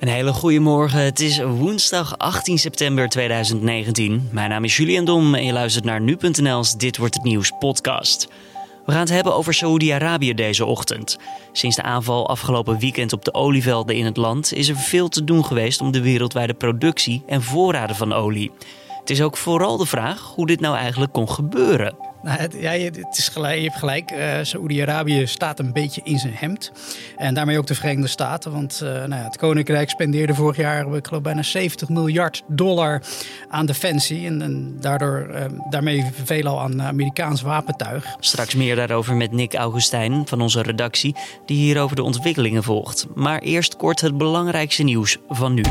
Een hele goede morgen. Het is woensdag 18 september 2019. Mijn naam is Julian Dom en je luistert naar nu.nl's Dit wordt het nieuws podcast. We gaan het hebben over Saoedi-Arabië deze ochtend. Sinds de aanval afgelopen weekend op de olievelden in het land is er veel te doen geweest om de wereldwijde productie en voorraden van olie. Het is ook vooral de vraag hoe dit nou eigenlijk kon gebeuren. Nou, ja, het is gelijk, je hebt gelijk. Uh, Saoedi-Arabië staat een beetje in zijn hemd. En daarmee ook de Verenigde Staten. Want uh, nou ja, het Koninkrijk spendeerde vorig jaar, ik geloof, bijna 70 miljard dollar aan defensie. En, daardoor uh, daarmee veelal aan Amerikaans wapentuig. Straks meer daarover met Nick Augustijn van onze redactie, die hier over de ontwikkelingen volgt. Maar eerst kort het belangrijkste nieuws van nu.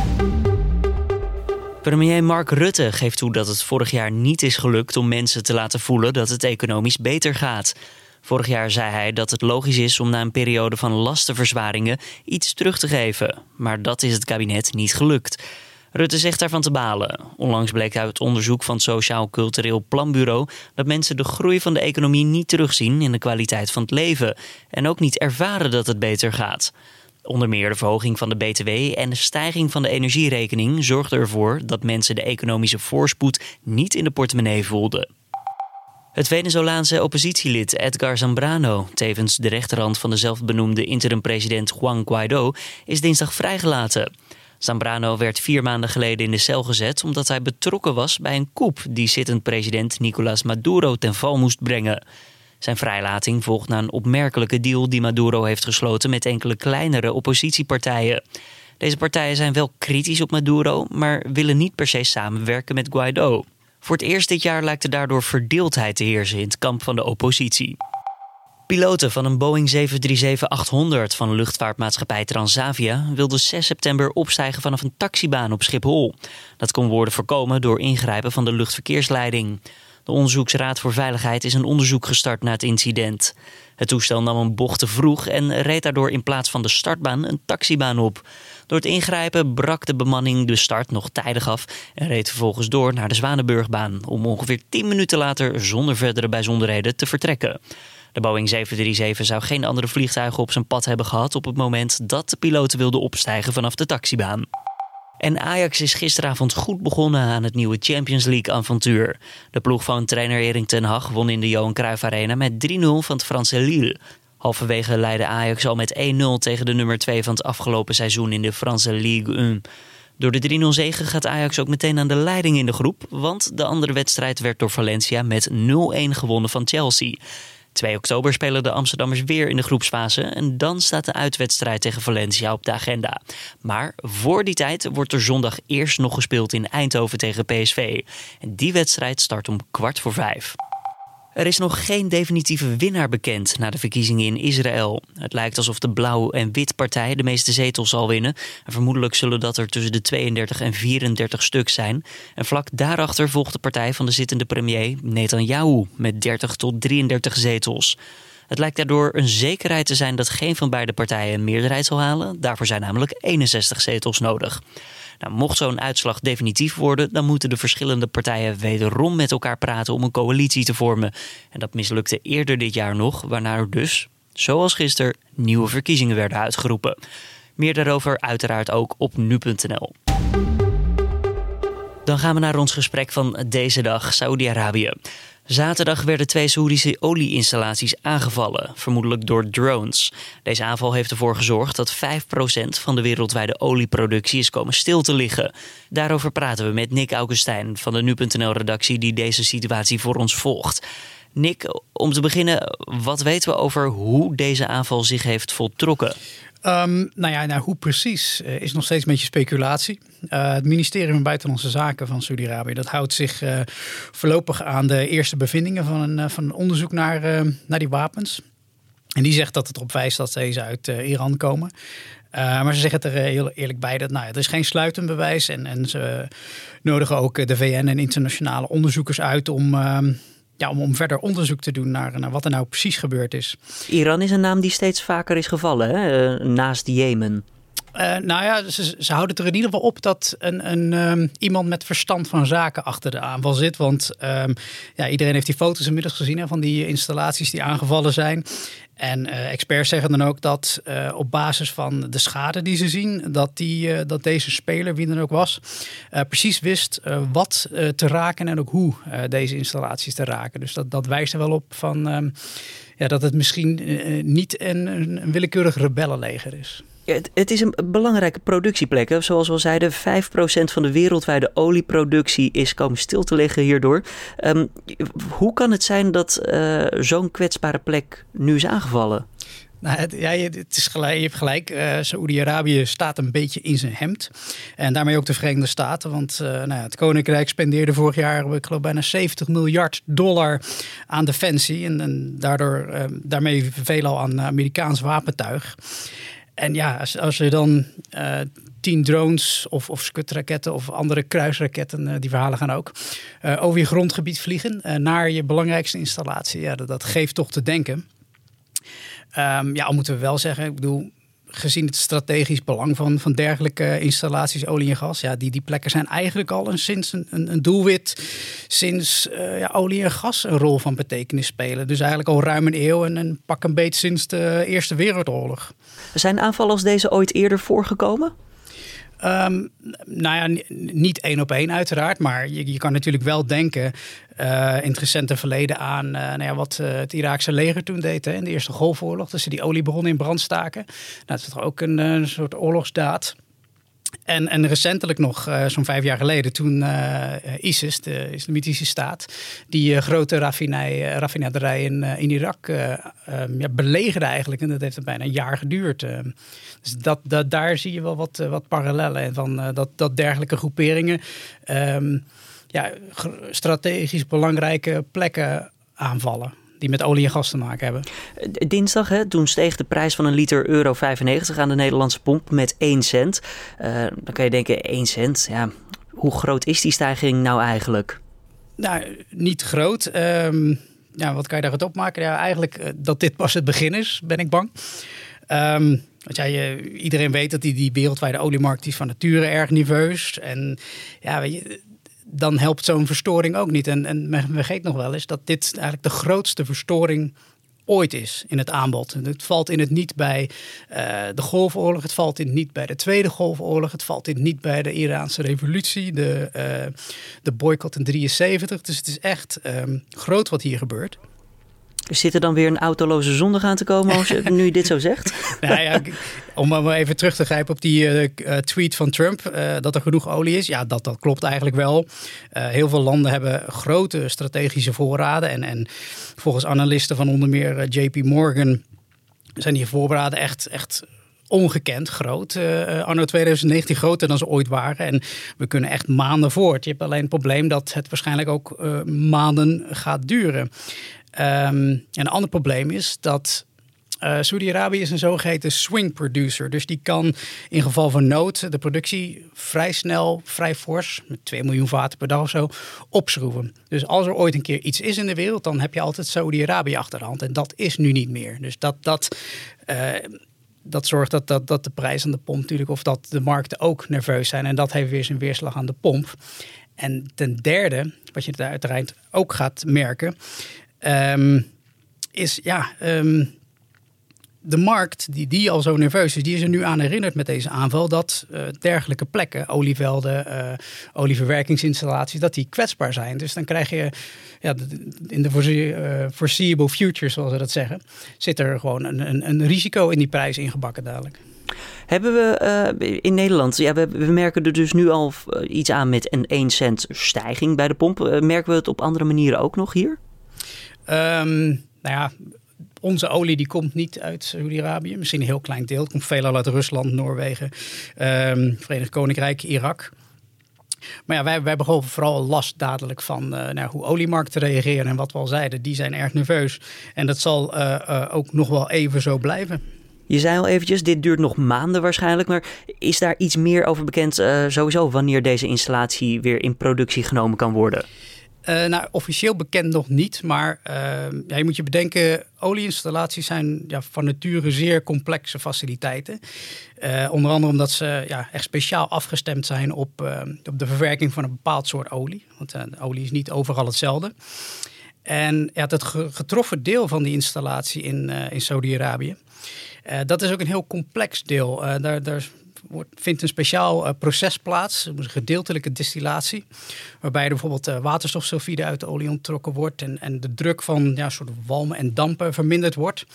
Premier Mark Rutte geeft toe dat het vorig jaar niet is gelukt om mensen te laten voelen dat het economisch beter gaat. Vorig jaar zei hij dat het logisch is om na een periode van lastenverzwaringen iets terug te geven. Maar dat is het kabinet niet gelukt. Rutte zegt daarvan te balen. Onlangs bleek uit onderzoek van het Sociaal Cultureel Planbureau dat mensen de groei van de economie niet terugzien in de kwaliteit van het leven en ook niet ervaren dat het beter gaat. Onder meer de verhoging van de BTW en de stijging van de energierekening zorgden ervoor dat mensen de economische voorspoed niet in de portemonnee voelden. Het Venezolaanse oppositielid Edgar Zambrano, tevens de rechterhand van de zelfbenoemde interim-president Juan Guaido, is dinsdag vrijgelaten. Zambrano werd vier maanden geleden in de cel gezet omdat hij betrokken was bij een coup die zittend president Nicolás Maduro ten val moest brengen. Zijn vrijlating volgt na een opmerkelijke deal die Maduro heeft gesloten met enkele kleinere oppositiepartijen. Deze partijen zijn wel kritisch op Maduro, maar willen niet per se samenwerken met Guaido. Voor het eerst dit jaar lijkt er daardoor verdeeldheid te heersen in het kamp van de oppositie. Piloten van een Boeing 737-800 van luchtvaartmaatschappij Transavia wilden 6 september opstijgen vanaf een taxibaan op Schiphol. Dat kon worden voorkomen door ingrijpen van de luchtverkeersleiding. De Onderzoeksraad voor Veiligheid is een onderzoek gestart na het incident. Het toestel nam een bocht te vroeg en reed daardoor in plaats van de startbaan een taxibaan op. Door het ingrijpen brak de bemanning de start nog tijdig af en reed vervolgens door naar de Zwanenburgbaan om ongeveer 10 minuten later zonder verdere bijzonderheden te vertrekken. De Boeing 737 zou geen andere vliegtuigen op zijn pad hebben gehad op het moment dat de piloten wilden opstijgen vanaf de taxibaan. En Ajax is gisteravond goed begonnen aan het nieuwe Champions League-avontuur. De ploeg van trainer Erik ten Hag won in de Johan Cruijff Arena met 3-0 van het Franse Lille. Halverwege leidde Ajax al met 1-0 tegen de nummer 2 van het afgelopen seizoen in de Franse Ligue 1. Door de 3-0 zege gaat Ajax ook meteen aan de leiding in de groep, want de andere wedstrijd werd door Valencia met 0-1 gewonnen van Chelsea. 2 oktober spelen de Amsterdammers weer in de groepsfase en dan staat de uitwedstrijd tegen Valencia op de agenda. Maar voor die tijd wordt er zondag eerst nog gespeeld in Eindhoven tegen PSV. En die wedstrijd start om kwart voor vijf. Er is nog geen definitieve winnaar bekend na de verkiezingen in Israël. Het lijkt alsof de Blauw- en Wit-partij de meeste zetels zal winnen. En vermoedelijk zullen dat er tussen de 32 en 34 stuk zijn. En vlak daarachter volgt de partij van de zittende premier Netanyahu met 30 tot 33 zetels. Het lijkt daardoor een zekerheid te zijn dat geen van beide partijen een meerderheid zal halen. Daarvoor zijn namelijk 61 zetels nodig. Nou, mocht zo'n uitslag definitief worden, dan moeten de verschillende partijen wederom met elkaar praten om een coalitie te vormen. En dat mislukte eerder dit jaar nog, waarna er dus, zoals gisteren, nieuwe verkiezingen werden uitgeroepen. Meer daarover uiteraard ook op nu.nl. Dan gaan we naar ons gesprek van deze dag, Saudi-Arabië. Zaterdag werden twee Soedische olieinstallaties aangevallen, vermoedelijk door drones. Deze aanval heeft ervoor gezorgd dat 5% van de wereldwijde olieproductie is komen stil te liggen. Daarover praten we met Nick Augustijn van de Nu.nl-redactie die deze situatie voor ons volgt. Nick, om te beginnen, wat weten we over hoe deze aanval zich heeft voltrokken? Um, nou ja, nou, hoe precies uh, is nog steeds een beetje speculatie. Uh, het ministerie van Buitenlandse Zaken van Saudi-Arabië dat houdt zich uh, voorlopig aan de eerste bevindingen van een, van een onderzoek naar, naar die wapens. En die zegt dat het erop wijst dat deze uit Iran komen. maar ze zeggen er heel eerlijk bij dat nou, het is geen sluitend bewijs. En, en ze nodigen ook de VN en internationale onderzoekers uit om ehm, ja, om, om verder onderzoek te doen naar, naar wat er nou precies gebeurd is. Iran is een naam die steeds vaker is gevallen, hè? Eh, naast Jemen. Uh, nou ja, ze, houden er in ieder geval op dat een, een ehm, iemand met verstand van zaken achter de aanval zit. Want um, ja, iedereen heeft die foto's inmiddels gezien hè, van die installaties die aangevallen zijn. En uh, experts zeggen dan ook dat uh, op basis van de schade die ze zien, dat, die, dat deze speler, wie dan ook was, precies wist wat te raken en ook hoe deze installaties te raken. Dus dat, dat wijst er wel op van, um, ja, dat het misschien niet een, een willekeurig rebellenleger is. Het, het, is een belangrijke productieplek. Hè? Zoals we al zeiden, 5% van de wereldwijde olieproductie is komen stil te liggen hierdoor. Um, hoe kan het zijn dat uh, zo'n kwetsbare plek nu is aangevallen? Nou, het, ja, het is gelijk, je hebt gelijk. Uh, Saoedi-Arabië staat een beetje in zijn hemd. En daarmee ook de Verenigde Staten. Want uh, nou het Koninkrijk spendeerde vorig jaar, ik geloof, bijna 70 miljard dollar aan defensie. En, daardoor, uh, daarmee veelal aan Amerikaans wapentuig. En ja, als, je dan uh, tien drones of, of skutraketten of andere kruisraketten, uh, die verhalen gaan ook, uh, over je grondgebied vliegen naar je belangrijkste installatie, ja, dat, geeft toch te denken. Um, ja, al moeten we wel zeggen, ik bedoel, gezien het strategisch belang van, van dergelijke installaties, olie en gas, ja, die, die plekken zijn eigenlijk al een, sinds een, een, doelwit sinds uh, ja, olie en gas een rol van betekenis spelen. Dus eigenlijk al ruim een eeuw en een pak een beet sinds de Eerste Wereldoorlog. Zijn aanvallen als deze ooit eerder voorgekomen? Um, nou ja, niet één op één uiteraard, maar je, je kan natuurlijk wel denken uh, in het recente verleden aan uh, nou ja, wat uh, het Iraakse leger toen deed in de Eerste Golfoorlog. Ze die oliebron in brand staken. Nou, dat is toch ook een soort oorlogsdaad. En, en recentelijk nog, uh, zo'n vijf jaar geleden, toen uh, ISIS, de Islamitische Staat, die uh, grote raffinaderij in, in Irak um, ja, belegerde eigenlijk. En dat heeft bijna een jaar geduurd. dus dat, dat, daar zie je wel wat, wat parallellen. En van dat, dat dergelijke groeperingen um, ja, strategisch belangrijke plekken aanvallen die met olie en gas te maken hebben. Dinsdag, hè, toen steeg de prijs van een liter euro 95 aan de Nederlandse pomp met 1 cent. Uh, dan kan je denken, 1 cent, ja, hoe groot is die stijging nou eigenlijk? Nou, niet groot. Um, ja, wat kan je daaruit opmaken? Ja, eigenlijk uh, dat dit pas het begin is, ben ik bang. Um, want ja, je, iedereen weet dat die, die wereldwijde oliemarkt is van nature erg nerveus. En ja, weet je, dan helpt zo'n verstoring ook niet. En, en men vergeet nog wel eens dat dit eigenlijk de grootste verstoring ooit is in het aanbod. Het valt in het niet bij uh, de Golfoorlog, het valt in het niet bij de Tweede Golfoorlog, het valt in het niet bij de Iraanse revolutie, de, uh, de boycott in 73. Dus het is echt um, groot wat hier gebeurt. Zit er dan weer een autoloze zondag aan te komen als je nu dit zo zegt? nou ja, om even terug te grijpen op die uh, tweet van Trump, uh, dat er genoeg olie is. Ja, dat, dat klopt eigenlijk wel. heel veel landen hebben grote strategische voorraden. En, en volgens analisten van onder meer JP Morgan zijn die voorraden echt, echt ongekend groot. Uh, anno 2019 groter dan ze ooit waren. En we kunnen echt maanden voort. Je hebt alleen het probleem dat het waarschijnlijk ook uh, maanden gaat duren. Um, een ander probleem is dat uh, Saudi-Arabië is een zogeheten swing producer. Dus die kan in geval van nood de productie vrij snel, vrij fors, met 2 miljoen vaten per dag of zo, opschroeven. Dus als er ooit een keer iets is in de wereld, dan heb je altijd Saudi-Arabië achter de hand. En dat is nu niet meer. Dus dat, dat, uh, dat zorgt dat, dat, dat de prijs aan de pomp natuurlijk, of dat de markten ook nerveus zijn. En dat heeft weer zijn weerslag aan de pomp. En ten derde, wat je uiteraard ook gaat merken, um, is ja, um, de markt, die, die al zo nerveus is, die is er nu aan herinnerd met deze aanval dat uh, dergelijke plekken, olievelden, uh, olieverwerkingsinstallaties, dat die kwetsbaar zijn. Dus dan krijg je ja, in de uh, foreseeable future, zoals we dat zeggen, zit er gewoon een, een, een risico in die prijs ingebakken dadelijk. Hebben we in Nederland, ja, we, we, merken er dus nu al iets aan met een 1 cent stijging bij de pomp. Merken we het op andere manieren ook nog hier? Um, nou ja, onze olie die komt niet uit Saudi-Arabië. Misschien een heel klein deel. Het komt veelal uit Rusland, Noorwegen, um, Verenigd Koninkrijk, Irak. Maar ja, wij, wij hebben vooral last dadelijk van uh, nou, hoe oliemarkten reageren. En wat we al zeiden, die zijn erg nerveus. En dat zal uh, uh, ook nog wel even zo blijven. Je zei al eventjes, dit duurt nog maanden waarschijnlijk. Maar is daar iets meer over bekend sowieso wanneer deze installatie weer in productie genomen kan worden? Uh, nou, officieel bekend nog niet, maar uh, ja, je moet je bedenken, olieinstallaties zijn ja, van nature zeer complexe faciliteiten. Uh, onder andere omdat ze ja, echt speciaal afgestemd zijn op, op de verwerking van een bepaald soort olie. Want de olie is niet overal hetzelfde. En ja, het getroffen deel van die installatie in, in Saudi-Arabië, dat is ook een heel complex deel. daar, daar wordt, vindt een speciaal uh, proces plaats, een gedeeltelijke distillatie, waarbij er bijvoorbeeld uh, waterstofsulfide uit de olie onttrokken wordt en, en de druk van ja, soort walmen en dampen verminderd wordt.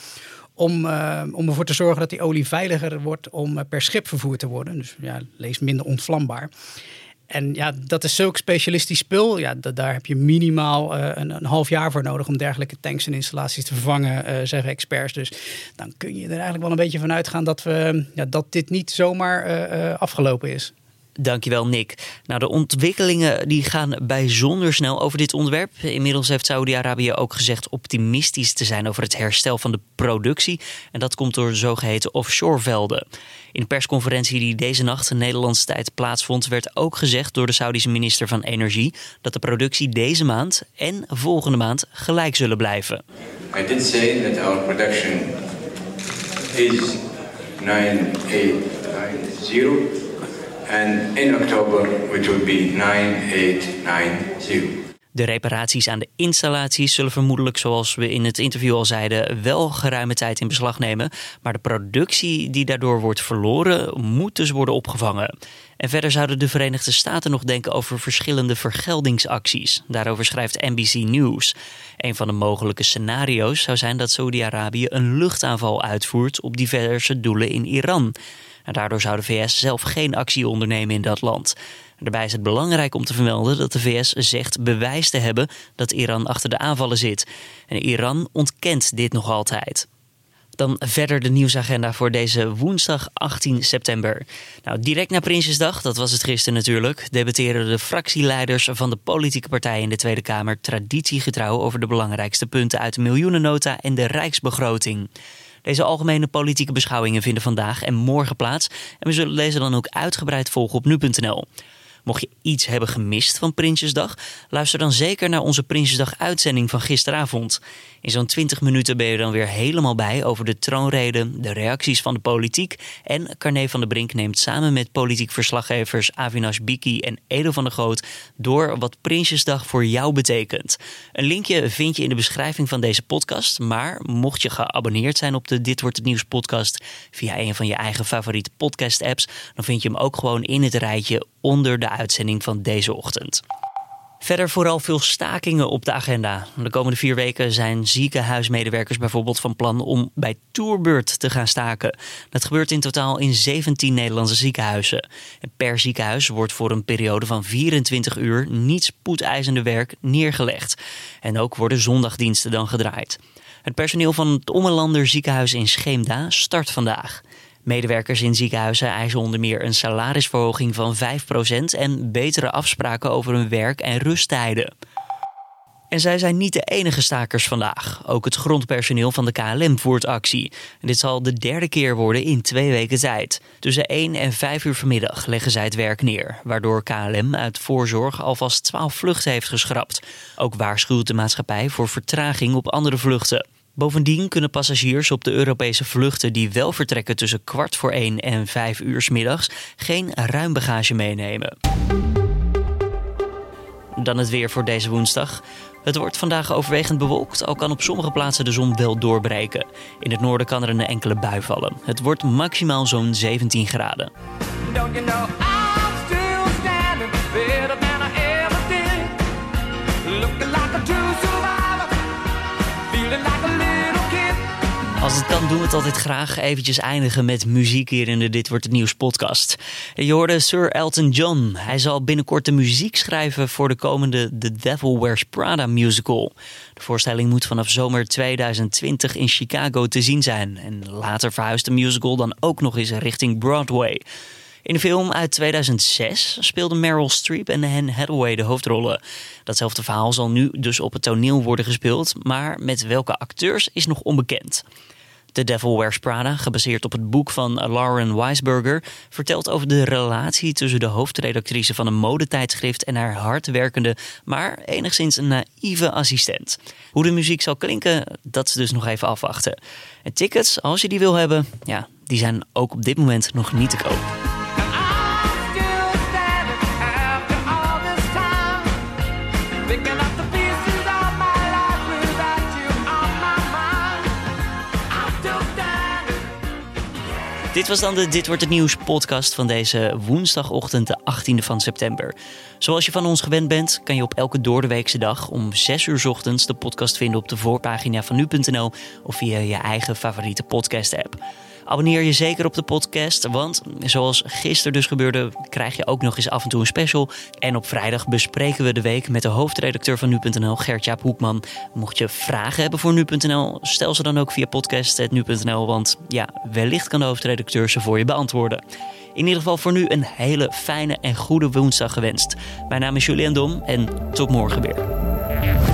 Om, uh, om ervoor te zorgen dat die olie veiliger wordt om per schip vervoerd te worden. Dus ja, lees minder ontvlambaar. En ja, dat is zulk specialistisch spul. Ja, daar heb je minimaal uh, een, een, half jaar voor nodig om dergelijke tanks en installaties te vervangen, uh, zeggen experts. Dus dan kun je er eigenlijk wel een beetje van uitgaan dat, we, ja, dat dit niet zomaar uh, afgelopen is. Dankjewel, Nick. Nou, de ontwikkelingen die gaan bijzonder snel over dit onderwerp. Inmiddels heeft Saudi-Arabië ook gezegd optimistisch te zijn over het herstel van de productie. En dat komt door zogeheten offshorevelden. In de persconferentie die deze nacht in Nederlandse tijd plaatsvond, werd ook gezegd door de Saudische minister van Energie dat de productie deze maand en volgende maand gelijk zullen blijven. I did say that our production is 9890 and in October which would be 9890. De reparaties aan de installaties zullen vermoedelijk, zoals we in het interview al zeiden, wel geruime tijd in beslag nemen. Maar de productie die daardoor wordt verloren, moet dus worden opgevangen. En verder zouden de Verenigde Staten nog denken over verschillende vergeldingsacties. Daarover schrijft NBC News. Een van de mogelijke scenario's zou zijn dat Saudi-Arabië een luchtaanval uitvoert op diverse doelen in Iran. En daardoor zou de VS zelf geen actie ondernemen in dat land. Daarbij is het belangrijk om te vermelden dat de VS zegt bewijs te hebben dat Iran achter de aanvallen zit. En Iran ontkent dit nog altijd. Dan verder de nieuwsagenda voor deze woensdag 18 september. Nou, direct na Prinsjesdag, dat was het gisteren natuurlijk, debatteren de fractieleiders van de politieke partijen in de Tweede Kamer traditiegetrouw over de belangrijkste punten uit de miljoenennota en de rijksbegroting. Deze algemene politieke beschouwingen vinden vandaag en morgen plaats. En we zullen deze dan ook uitgebreid volgen op nu.nl. Mocht je iets hebben gemist van Prinsjesdag, luister dan zeker naar onze Prinsjesdag-uitzending van gisteravond. In zo'n 20 minuten ben je dan weer helemaal bij over de troonrede, de reacties van de politiek. En Carne van der Brink neemt samen met politiek verslaggevers Avinash Biki en Edo van der Groot door wat Prinsjesdag voor jou betekent. Een linkje vind je in de beschrijving van deze podcast. Maar mocht je geabonneerd zijn op de Dit Wordt Het Nieuws podcast via een van je eigen favoriete podcast apps, dan vind je hem ook gewoon in het rijtje onder de uitzending van deze ochtend. Verder vooral veel stakingen op de agenda. De komende vier weken zijn ziekenhuismedewerkers bijvoorbeeld van plan om bij Tourbeurt te gaan staken. Dat gebeurt in totaal in 17 Nederlandse ziekenhuizen. En per ziekenhuis wordt voor een periode van 24 uur niet spoedeisende werk neergelegd. En ook worden zondagdiensten dan gedraaid. Het personeel van het Ommelander ziekenhuis in Scheemda start vandaag. Medewerkers in ziekenhuizen eisen onder meer een salarisverhoging van 5% en betere afspraken over hun werk- en rusttijden. En zij zijn niet de enige stakers vandaag. Ook het grondpersoneel van de KLM voert actie. Dit zal de derde keer worden in twee weken tijd. Tussen 1 en 5 uur vanmiddag leggen zij het werk neer. Waardoor KLM uit voorzorg alvast 12 vluchten heeft geschrapt. Ook waarschuwt de maatschappij voor vertraging op andere vluchten. Bovendien kunnen passagiers op de Europese vluchten die wel vertrekken tussen kwart voor één en vijf uur s middags geen ruim bagage meenemen. Dan het weer voor deze woensdag. Het wordt vandaag overwegend bewolkt, al kan op sommige plaatsen de zon wel doorbreken. In het noorden kan er een enkele bui vallen. Het wordt maximaal zo'n 17 graden. Als het kan, doen we het altijd graag eventjes eindigen met muziek hier in de Dit Wordt Het Nieuws podcast. Je hoorde Sir Elton John. Hij zal binnenkort de muziek schrijven voor de komende The Devil Wears Prada musical. De voorstelling moet vanaf zomer 2020 in Chicago te zien zijn. En later verhuist de musical dan ook nog eens richting Broadway. In de film uit 2006 speelden Meryl Streep en Anne Hathaway de hoofdrollen. Datzelfde verhaal zal nu dus op het toneel worden gespeeld, maar met welke acteurs is nog onbekend. The Devil Wears Prada, gebaseerd op het boek van Lauren Weisberger, vertelt over de relatie tussen de hoofdredactrice van een modetijdschrift en haar hardwerkende, maar enigszins naïeve assistent. Hoe de muziek zal klinken, dat is dus nog even afwachten. En tickets, als je die wil hebben, ja, die zijn ook op dit moment nog niet te koop. Dit was dan de Dit wordt het nieuws podcast van deze woensdagochtend, de 18e van september. Zoals je van ons gewend bent, kan je op elke doordeweekse dag om 6 uur ochtends de podcast vinden op de voorpagina van nu.nl of via je eigen favoriete podcast app. Abonneer je zeker op de podcast, want zoals gisteren dus gebeurde, krijg je ook nog eens af en toe een special. En op vrijdag bespreken we de week met de hoofdredacteur van nu.nl, Gert-Jaap Hoekman. Mocht je vragen hebben voor nu.nl, stel ze dan ook via podcast.nu.nl, want ja, wellicht kan de hoofdredacteur ze voor je beantwoorden. In ieder geval voor nu een hele fijne en goede woensdag gewenst. Mijn naam is Julian Dom en tot morgen weer.